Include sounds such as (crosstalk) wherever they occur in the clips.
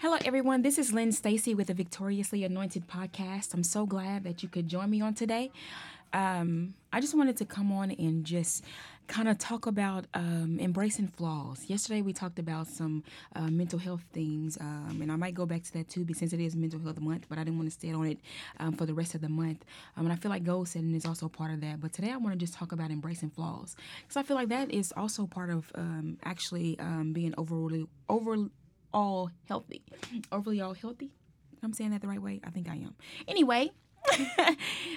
Hello, everyone. This is Lynn Stacy with the Victoriously Anointed podcast. I'm so glad that you could join me on today. Um, I just wanted to come on and just kind of talk about um, embracing flaws. Yesterday, we talked about some uh, mental health things, um, and I might go back to that too, since it is Mental Health Month, but I didn't want to stay on it um, for the rest of the month. Um, and I feel like goal setting is also part of that. But today, I want to just talk about embracing flaws because I feel like that is also part of um, actually being overly over all healthy. Overly all healthy? I'm saying that the right way? I think I am. Anyway, (laughs)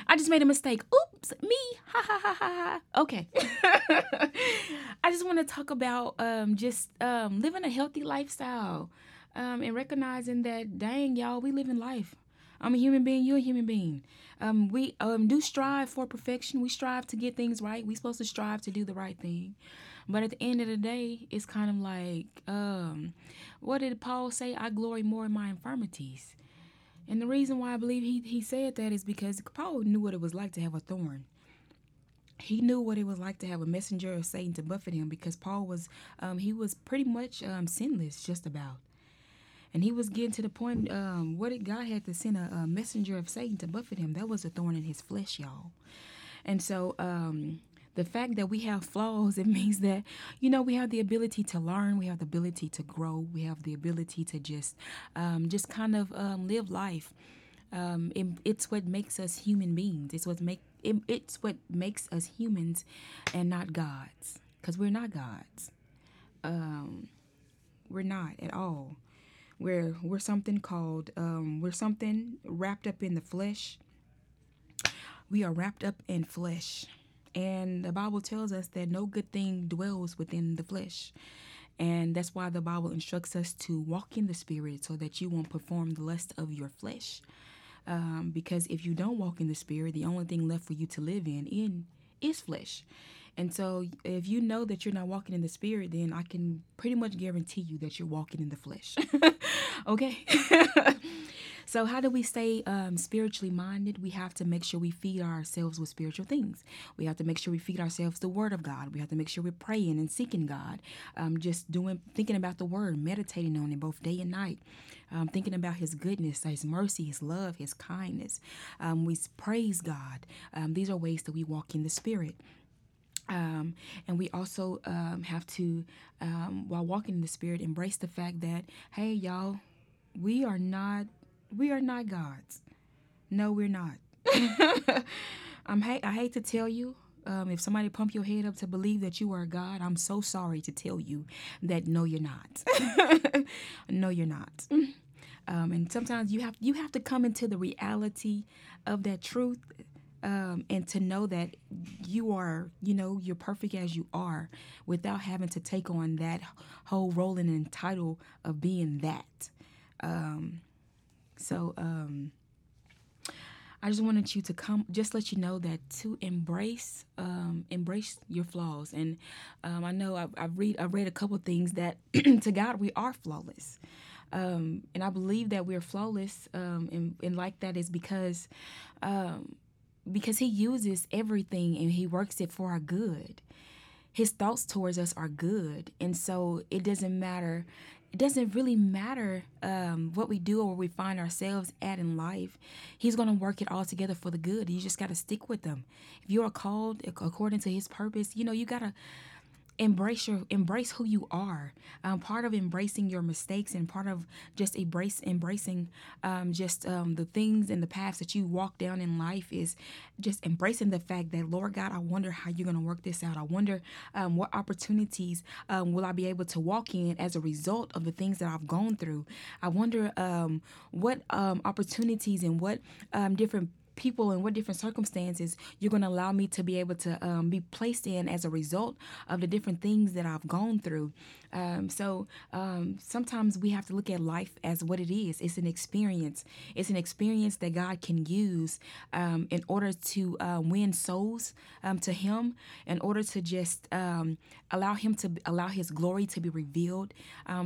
I just made a mistake. Oops, me. Ha ha ha ha. ha. Okay. (laughs) I just want to talk about um, just um, living a healthy lifestyle um, and recognizing that, dang, y'all, we live in life. I'm a human being, you're a human being. Um, we um, do strive for perfection. We strive to get things right. We're supposed to strive to do the right thing. But at the end of the day, it's kind of like, um, what did Paul say? I glory more in my infirmities. And the reason why I believe he, he said that is because Paul knew what it was like to have a thorn. He knew what it was like to have a messenger of Satan to buffet him because Paul was, um, he was pretty much um, sinless, just about. And he was getting to the point, um, what did God had to send a, a messenger of Satan to buffet him? That was a thorn in his flesh, y'all. And so, um, the fact that we have flaws, it (laughs) means that, you know, we have the ability to learn, we have the ability to grow, we have the ability to just, um, just kind of um, live life. Um, it, it's what makes us human beings. It's what make it, it's what makes us humans, and not gods, because we're not gods. Um, we're not at all. We're we're something called um, we're something wrapped up in the flesh. We are wrapped up in flesh. And the Bible tells us that no good thing dwells within the flesh. And that's why the Bible instructs us to walk in the Spirit so that you won't perform the lust of your flesh. Um, because if you don't walk in the Spirit, the only thing left for you to live in, in is flesh. And so if you know that you're not walking in the Spirit, then I can pretty much guarantee you that you're walking in the flesh. (laughs) okay? (laughs) So, how do we stay um, spiritually minded? We have to make sure we feed ourselves with spiritual things. We have to make sure we feed ourselves the Word of God. We have to make sure we're praying and seeking God, um, just doing, thinking about the Word, meditating on it both day and night, um, thinking about His goodness, His mercy, His love, His kindness. Um, we praise God. Um, these are ways that we walk in the Spirit. Um, and we also um, have to, um, while walking in the Spirit, embrace the fact that, hey, y'all, we are not we are not gods. No, we're not. (laughs) I'm hate I hate to tell you, um, if somebody pump your head up to believe that you are God, I'm so sorry to tell you that no, you're not. (laughs) no, you're not. Um, and sometimes you have you have to come into the reality of that truth, um, and to know that you are, you know, you're perfect as you are, without having to take on that whole role and title of being that. Um, so um, I just wanted you to come, just let you know that to embrace, um, embrace your flaws. And um, I know I've, I've read, I've read a couple things that (clears throat) to God we are flawless. Um, and I believe that we're flawless, um, and, and like that is because, um, because He uses everything and He works it for our good. His thoughts towards us are good, and so it doesn't matter it doesn't really matter um, what we do or where we find ourselves at in life. He's going to work it all together for the good. You just got to stick with them. If you are called according to His purpose, you know, you got to embrace your embrace who you are. Um, part of embracing your mistakes and part of just embrace embracing um, just um, the things and the paths that you walk down in life is just embracing the fact that lord god i wonder how you're going to work this out. I wonder um, what opportunities um, will i be able to walk in as a result of the things that i've gone through. I wonder um, what opportunities and what different people and what different circumstances you're going to allow me to be able to um, be placed in as a result of the different things that I've gone through. Um, so um, sometimes we have to look at life as what it is. It's an experience. It's an experience that God can use um, in order to uh, win souls um, to Him, in order to just allow Him to allow His glory to be revealed,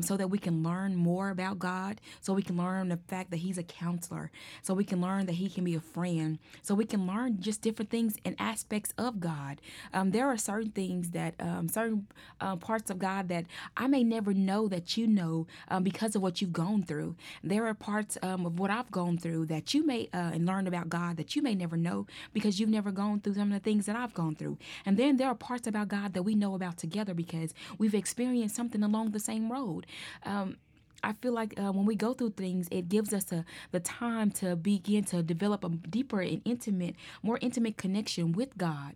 so that we can learn more about God, so we can learn the fact that He's a counselor, so we can learn that He can be a friend so we can learn just different things and aspects of God. Um, there are certain things that um, certain uh, parts of God that I may never know that you know um, because of what you've gone through. There are parts um, of what I've gone through that you may uh, and learn about God that you may never know because you've never gone through some of the things that I've gone through. And then there are parts about God that we know about together because we've experienced something along the same road. Um, I feel like uh, when we go through things, it gives us a, the time to begin to develop a deeper and intimate, more intimate connection with God.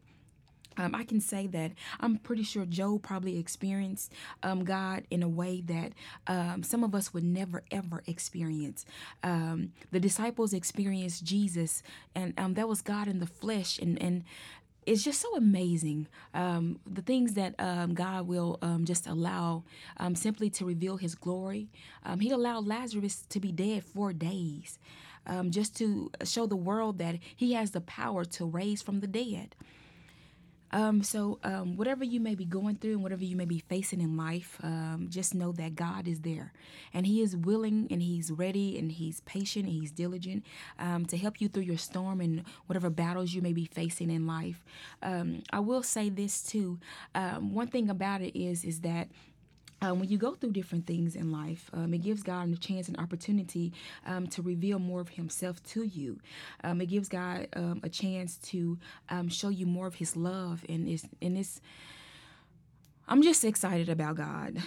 Um, I can say that I'm pretty sure Job probably experienced um, God in a way that um, some of us would never ever experience. Um, the disciples experienced Jesus, and um, that was God in the flesh, and and it's just so amazing um, the things that um, God will um, just allow um, simply to reveal His glory. Um, he allowed Lazarus to be dead for days just to show the world that He has the power to raise from the dead. Um, so, um, whatever you may be going through and whatever you may be facing in life, um, just know that God is there and He is willing and He's ready and He's patient and He's diligent um, to help you through your storm and whatever battles you may be facing in life. Um, I will say this too. Um, one thing about it is, is that um, when you go through different things in life, um, it gives God a chance and opportunity um, to reveal more of Himself to you. Um, it gives God um, a chance to um, show you more of His love, and it's and it's. I'm just excited about God.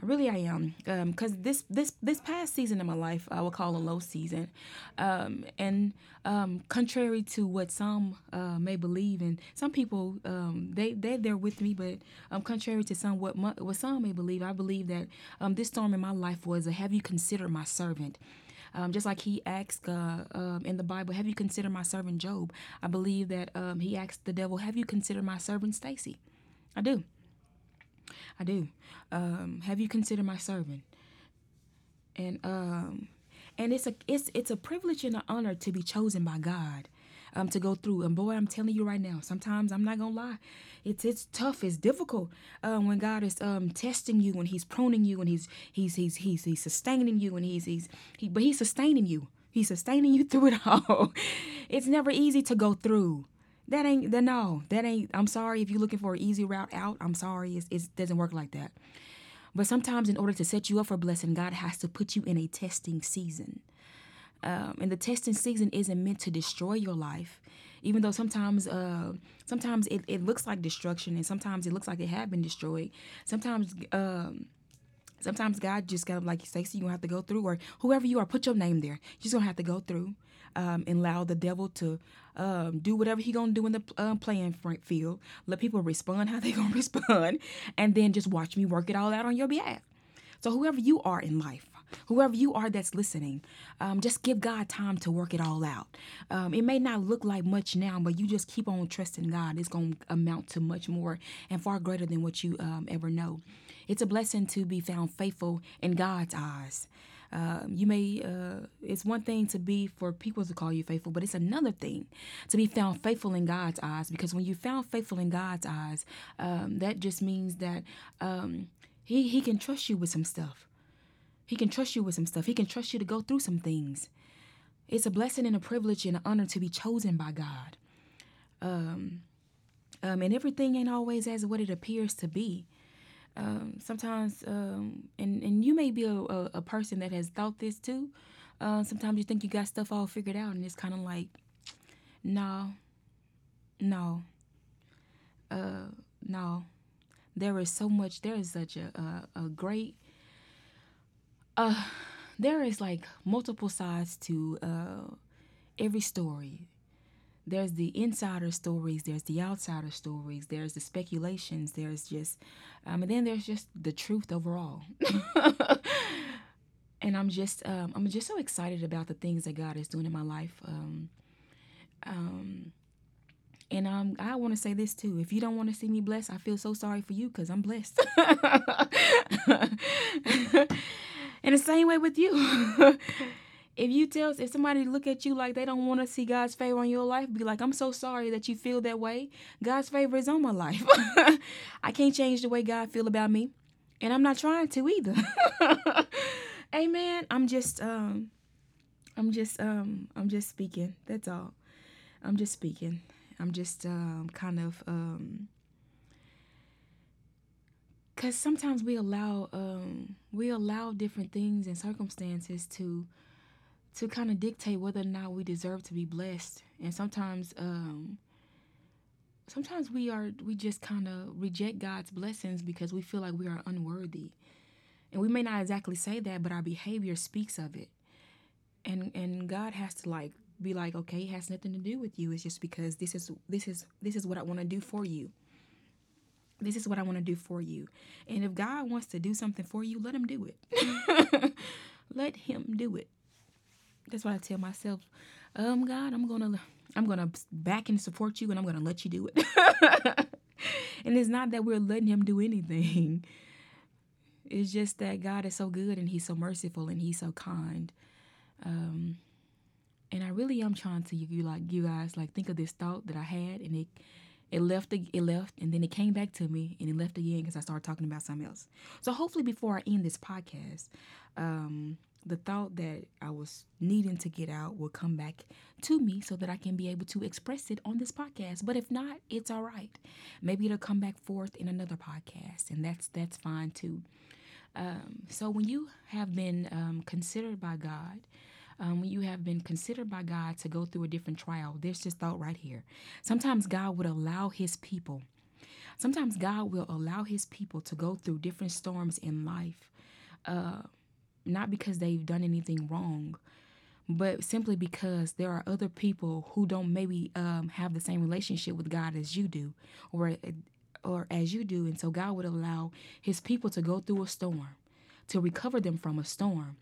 Really, I am, because um, this this this past season of my life, I would call a low season, um, and um, contrary to what some uh, may believe, and some people um, they they they're with me, but um, contrary to some what my, what some may believe, I believe that um, this storm in my life was a "Have you considered my servant?" Um, just like he asked uh, in the Bible, "Have you considered my servant Job?" I believe that um, he asked the devil, "Have you considered my servant Stacy?" I do. I do. Um, have you considered my servant? And um, and it's a it's it's a privilege and an honor to be chosen by God. Um, to go through. And boy, I'm telling you right now, sometimes I'm not gonna lie, it's it's tough, it's difficult um, when God is um, testing you and He's pruning you and He's He's He's He's He's sustaining you and He's He's He, but He's sustaining you. He's sustaining you (laughs) through it all. it's never easy to go through that ain't the no that ain't i'm sorry if you're looking for an easy route out. I'm sorry it's, it doesn't work like that. But sometimes in order to set you up for blessing god has to put you in a testing season. Um, and the testing season isn't meant to destroy your life even though sometimes uh, sometimes it, it looks like destruction and sometimes it looks like it had been destroyed. Sometimes um, sometimes god just got to, like Stacy, you gonna have to go through or whoever you are put your name there you're just gonna have to go through um, and allow the devil to um, do whatever he gonna do in the uh, playing field. Let people respond how (laughs) they gonna respond, and then just watch me work it all out on your behalf. So whoever you are in life, whoever you are that's listening, um, just give God time to work it all out. Um, it may not look like much now, but you just keep on trusting God. It's going to amount to much more and far greater than what you um, ever know. It's a blessing to be found faithful in God's eyes. Um, you may, uh, it's one thing to be for people to call you faithful, but it's another thing to be found faithful in God's eyes. Because when you found faithful in God's eyes, um, that just means that um, he he can trust you with some stuff. He can trust you with some stuff. He can trust you to go through some things. It's a blessing and a privilege and an honor to be chosen by God. Um, um, and everything ain't always as what it appears to be um, sometimes, um, and and you may be a, a, a, person that has thought this too. Uh, sometimes you think you got stuff all figured out, and it's kind of like, no, no, uh, no. There is so much. There is such a a, a great. Uh, there is like multiple sides to uh, every story there's the insider stories, there's the outsider stories, there's the speculations, there's just, um, and then there's just the truth overall. (laughs) and I'm just, um, I'm just so excited about the things that God is doing in my life. Um, um, and um, I want to say this too. If you don't want to see me blessed, I feel so sorry for you because I'm blessed. (laughs) and the same way with you (laughs) if you tell if somebody look at you like they don't want to see God's favor on your life, be like, I'm so sorry that you feel that way. God's favor is on my life. (laughs) I can't change the way God feel about me, and I'm not trying to either. (laughs) Amen. I'm just um, I'm just um, I'm just speaking. That's all. I'm just speaking. I'm just um, kind of um, because sometimes we allow um, we allow different things and circumstances to to kind of dictate whether or not we deserve to be blessed and sometimes um, sometimes we are we just kind of reject god's blessings because we feel like we are unworthy and we may not exactly say that but our behavior speaks of it and and god has to like be like okay it has nothing to do with you it's just because this is this is this is what i want to do for you this is what I want to do for you. And if God wants to do something for you, let him do it. (laughs) let him do it. That's what I tell myself. Um, God, I'm gonna I'm gonna back and support you and I'm gonna let you do it. (laughs) and it's not that we're letting him do anything. It's just that God is so good and he's so merciful and he's so kind. Um and I really am trying to you like you guys like think of this thought that I had and it it left, it left, and then it came back to me, and it left again because I started talking about something else. So hopefully, before I end this podcast, um, the thought that I was needing to get out will come back to me so that I can be able to express it on this podcast. But if not, it's all right. Maybe it'll come back forth in another podcast, and that's that's fine too. Um, so when you have been um, considered by God um, you have been considered by God to go through a different trial, there's this thought right here. Sometimes God would allow his people, sometimes God will allow his people to go through different storms in life, uh, not because they've done anything wrong, but simply because there are other people who don't maybe um, have the same relationship with God as you do, or or as you do, and so God would allow His people to go through a storm, to recover them from a storm,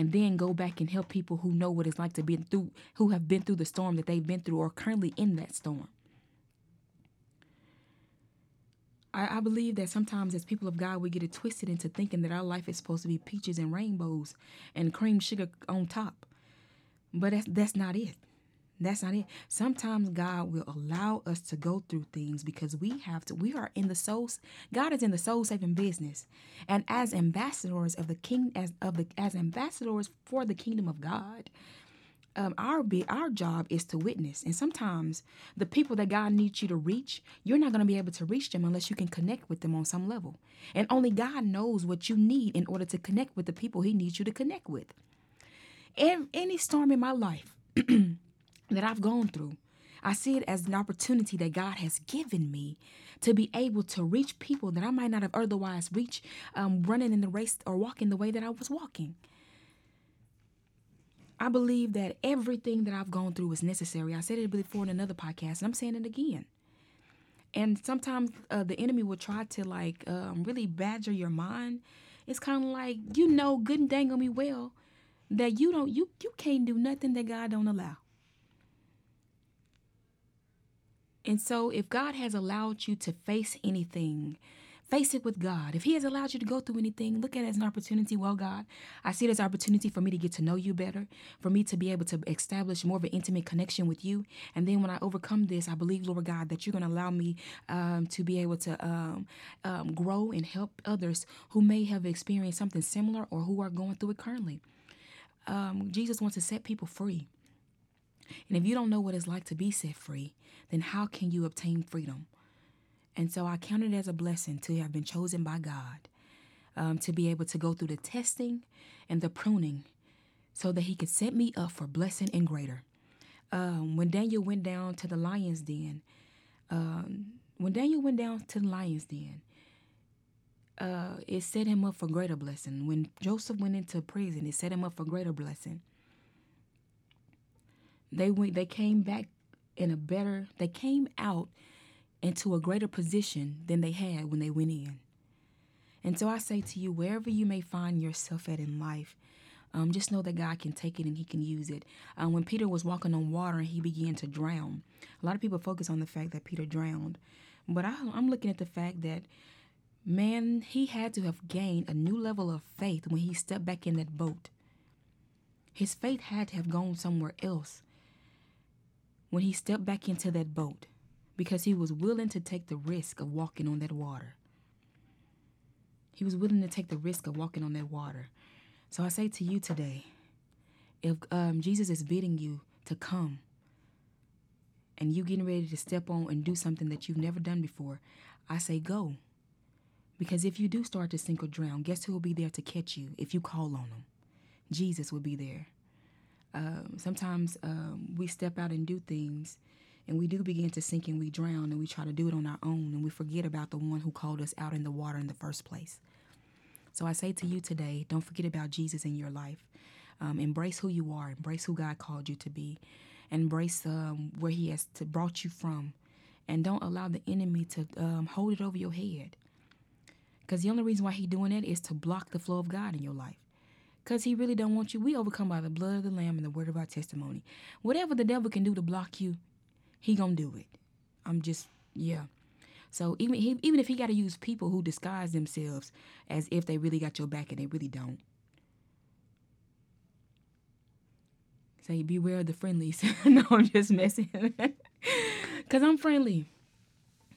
and then go back and help people who know what it's like to be through who have been through the storm that they've been through or currently in that storm. I, I believe that sometimes as people of God we get it twisted into thinking that our life is supposed to be peaches and rainbows and cream sugar on top. But that's that's not it. That's not it. Sometimes God will allow us to go through things because we have to. We are in the soul. God is in the soul saving business, and as ambassadors of the king, as of the as ambassadors for the kingdom of God, um, our be our job is to witness. And sometimes the people that God needs you to reach, you're not going to be able to reach them unless you can connect with them on some level. And only God knows what you need in order to connect with the people He needs you to connect with. In any storm in my life. (clears throat) that I've gone through. I see it as an opportunity that God has given me to be able to reach people that I might not have otherwise reached um, running in the race or walking the way that I was walking. I believe that everything that I've gone through is necessary. I said it before in another podcast, and I'm saying it again. And sometimes uh, the enemy will try to like um, really badger your mind. It's kind of like you know good and dang on me well that you don't you you can't do nothing that God don't allow. And so, if God has allowed you to face anything, face it with God. If He has allowed you to go through anything, look at it as an opportunity. Well, God, I see it as an opportunity for me to get to know you better, for me to be able to establish more of an intimate connection with you. And then when I overcome this, I believe, Lord God, that you're going to allow me um, to be able to um, um, grow and help others who may have experienced something similar or who are going through it currently. Um, Jesus wants to set people free. And if you don't know what it's like to be set free, then how can you obtain freedom? And so I count it as a blessing to have been chosen by God um, to be able to go through the testing and the pruning so that He could set me up for blessing and greater. Um, when Daniel went down to the lion's den, um, when Daniel went down to the lion's den, uh, it set him up for greater blessing. When Joseph went into prison, it set him up for greater blessing. They went. They came back in a better. They came out into a greater position than they had when they went in. And so I say to you, wherever you may find yourself at in life, um, just know that God can take it and He can use it. Um, when Peter was walking on water and he began to drown, a lot of people focus on the fact that Peter drowned, but I, I'm looking at the fact that man, he had to have gained a new level of faith when he stepped back in that boat. His faith had to have gone somewhere else when he stepped back into that boat because he was willing to take the risk of walking on that water. He was willing to take the risk of walking on that water. So I say to you today if um, Jesus is bidding you to come and you getting ready to step on and do something that you've never done before, I say go. Because if you do start to sink or drown, guess who will be there to catch you if you call on him? Jesus will be there. Um, sometimes um, we step out and do things and we do begin to sink and we drown and we try to do it on our own and we forget about the one who called us out in the water in the first place. So I say to you today, don't forget about Jesus in your life. Um, embrace who you are, embrace who God called you to be, embrace um, where He has brought you from, and don't allow the enemy to um, hold it over your head. Because the only reason why He's doing that is to block the flow of God in your life. Because He really don't want you. We overcome by the blood of the Lamb and the word of our testimony. Whatever the devil can do to block you, he gonna do it. I'm just yeah. So even he, even if he got to use people who disguise themselves as if they really got your back and they really don't. Say beware of the friendlies. (laughs) no, I'm just messing. (laughs) Cause I'm friendly.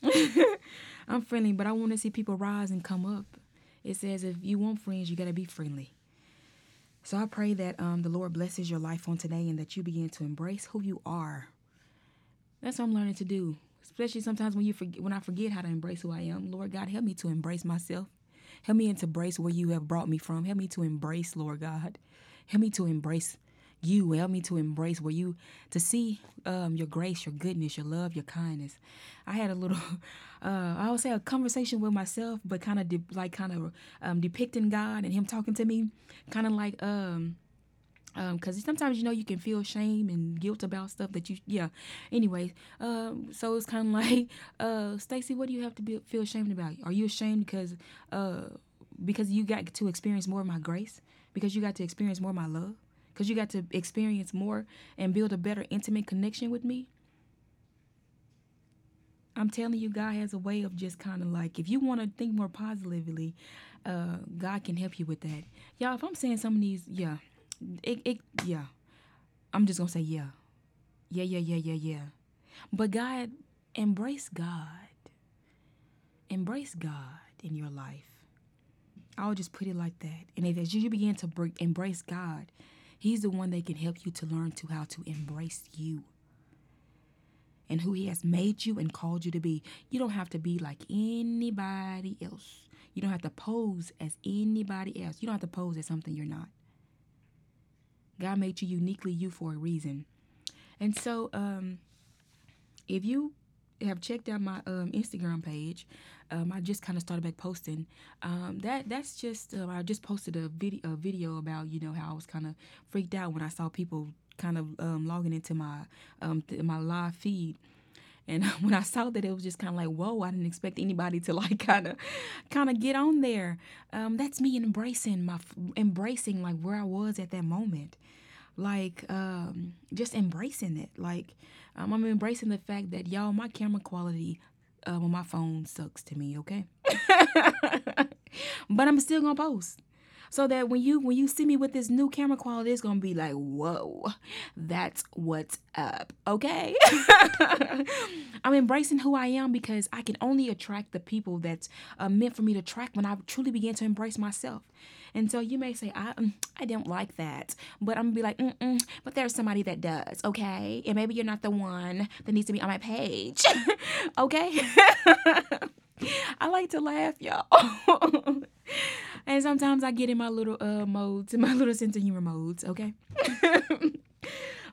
(laughs) I'm friendly, but I want to see people rise and come up. It says if you want friends, you gotta be friendly. So I pray that um, the Lord blesses your life on today and that you begin to embrace who you are that's what I'm learning to do. Especially sometimes when you forget, when I forget how to embrace who I am. Lord God, help me to embrace myself. Help me to embrace where you have brought me from. Help me to embrace, Lord God. Help me to embrace you. Help me to embrace where you to see um, your grace, your goodness, your love, your kindness. I had a little, (laughs) uh, I would say, a conversation with myself, but kind of de- like kind of um, depicting God and Him talking to me, kind of like um, because um, sometimes you know you can feel shame and guilt about stuff that you yeah anyway um, so it's kind of (laughs) like uh stacy what do you have to be, feel ashamed about are you ashamed because uh because you got to experience more of my grace because you got to experience more of my love because you got to experience more and build a better intimate connection with me i'm telling you god has a way of just kind of like if you want to think more positively uh god can help you with that y'all if i'm saying some of these yeah it, it yeah. I'm just gonna say yeah. Yeah, yeah, yeah, yeah, yeah. But God, embrace God. Embrace God in your life. I'll just put it like that. And if as you begin to embrace God, He's the one that can help you to learn to how to embrace you and who He has made you and called you to be. You don't have to be like anybody else. You don't have to pose as anybody else. You don't have to pose as something you're not. God made you uniquely you for a reason. And so, um, if you have checked out my um, Instagram page, um, I just kind of started back posting. Um, that that's just uh, I just posted a video a video about you know how I was kind of freaked out when I saw people kind of um, logging into my um, th- my live feed. And (laughs) when I saw that, it was just kind of like, whoa! I didn't expect anybody to (laughs) like kind of, kind of get on there. Um, that's me embracing my, embracing like where I was at that moment like um, just embracing it. Like um, I'm embracing the fact that y'all, my camera quality uh, on my phone sucks to me. Okay, (laughs) but I'm still gonna post so that when you when you see me with this new camera quality it's gonna be like whoa that's what's up okay (laughs) i'm embracing who i am because i can only attract the people that's uh, meant for me to attract when i truly begin to embrace myself and so you may say, I, mm, I don't like that. But I'm to be like, Mm-mm, but there's somebody that does, okay? And maybe you're not the one that needs to be on my page, (laughs) okay? (laughs) I like to laugh, y'all. (laughs) and sometimes I get in my little uh modes, in (laughs) my little sense of humor modes, okay? (laughs)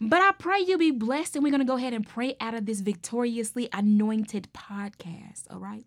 But I pray you be blessed, and we're to go ahead and pray out of this victoriously anointed podcast, all right?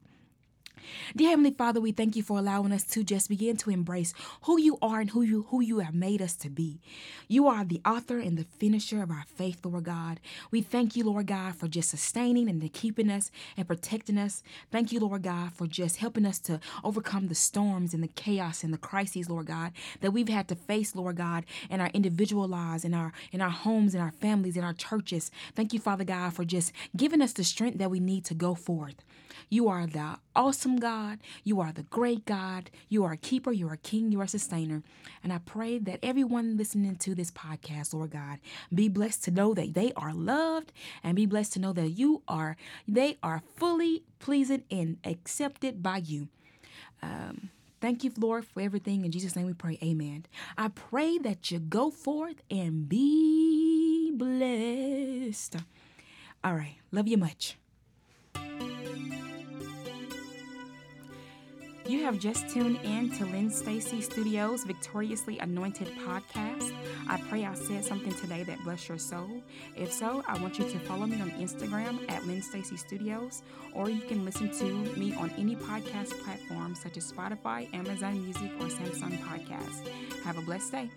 Dear Heavenly Father, we thank you for allowing us to just begin to embrace who you are and who you who you have made us to be. You are the author and the finisher of our faith, Lord God. We thank you, Lord God, for just sustaining and keeping us and protecting us. Thank you, Lord God, for just helping us to overcome the storms and the chaos and the crises, Lord God, that we've had to face, Lord God, in our individual lives, in our in our homes, in our families, in our churches. Thank you, Father God, for just giving us the strength that we need to go forth. You are the awesome God. You are the great God. You are a keeper. You are a king. You are a sustainer. And I pray that everyone listening to this podcast, Lord God, be blessed to know that they are loved and be blessed to know that you are, they are fully pleasing and accepted by you. Um, Thank you, Lord, for everything. In Jesus' name we pray. Amen. I pray that you go forth and be blessed. All right. Love you much. You have just tuned in to Lynn Stacy Studios' Victoriously Anointed podcast. I pray I said something today that blessed your soul. If so, I want you to follow me on Instagram at Lynn Stacy Studios, or you can listen to me on any podcast platform such as Spotify, Amazon Music, or Samsung Podcast. Have a blessed day.